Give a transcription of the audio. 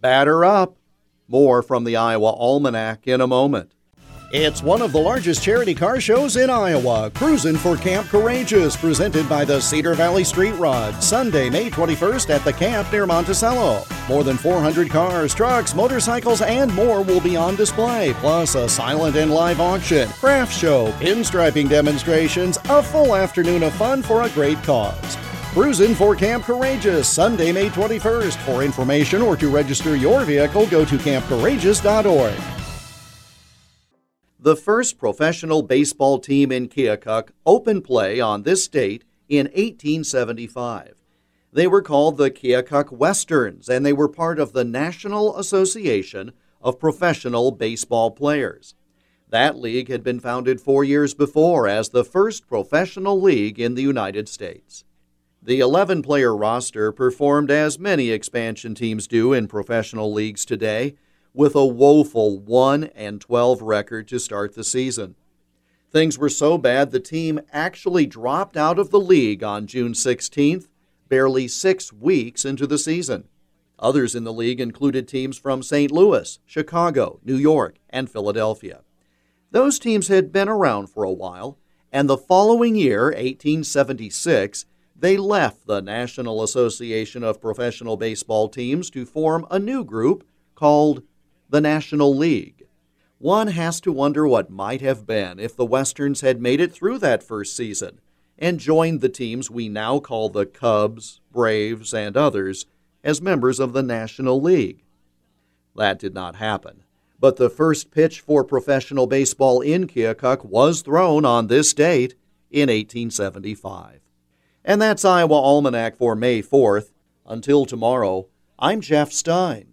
Batter up. More from the Iowa Almanac in a moment. It's one of the largest charity car shows in Iowa, Cruisin' for Camp Courageous, presented by the Cedar Valley Street Rod, Sunday, May 21st at the camp near Monticello. More than 400 cars, trucks, motorcycles, and more will be on display, plus a silent and live auction, craft show, pinstriping demonstrations, a full afternoon of fun for a great cause. Cruisin' for Camp Courageous, Sunday, May 21st. For information or to register your vehicle, go to campcourageous.org. The first professional baseball team in Keokuk opened play on this date in 1875. They were called the Keokuk Westerns, and they were part of the National Association of Professional Baseball Players. That league had been founded four years before as the first professional league in the United States. The 11 player roster performed as many expansion teams do in professional leagues today with a woeful 1 and 12 record to start the season. Things were so bad the team actually dropped out of the league on June 16th, barely six weeks into the season. Others in the league included teams from St. Louis, Chicago, New York, and Philadelphia. Those teams had been around for a while, and the following year, 1876, they left the National Association of Professional Baseball Teams to form a new group called the National League. One has to wonder what might have been if the Westerns had made it through that first season and joined the teams we now call the Cubs, Braves, and others as members of the National League. That did not happen, but the first pitch for professional baseball in Keokuk was thrown on this date in 1875. And that's Iowa Almanac for May 4th. Until tomorrow, I'm Jeff Stein.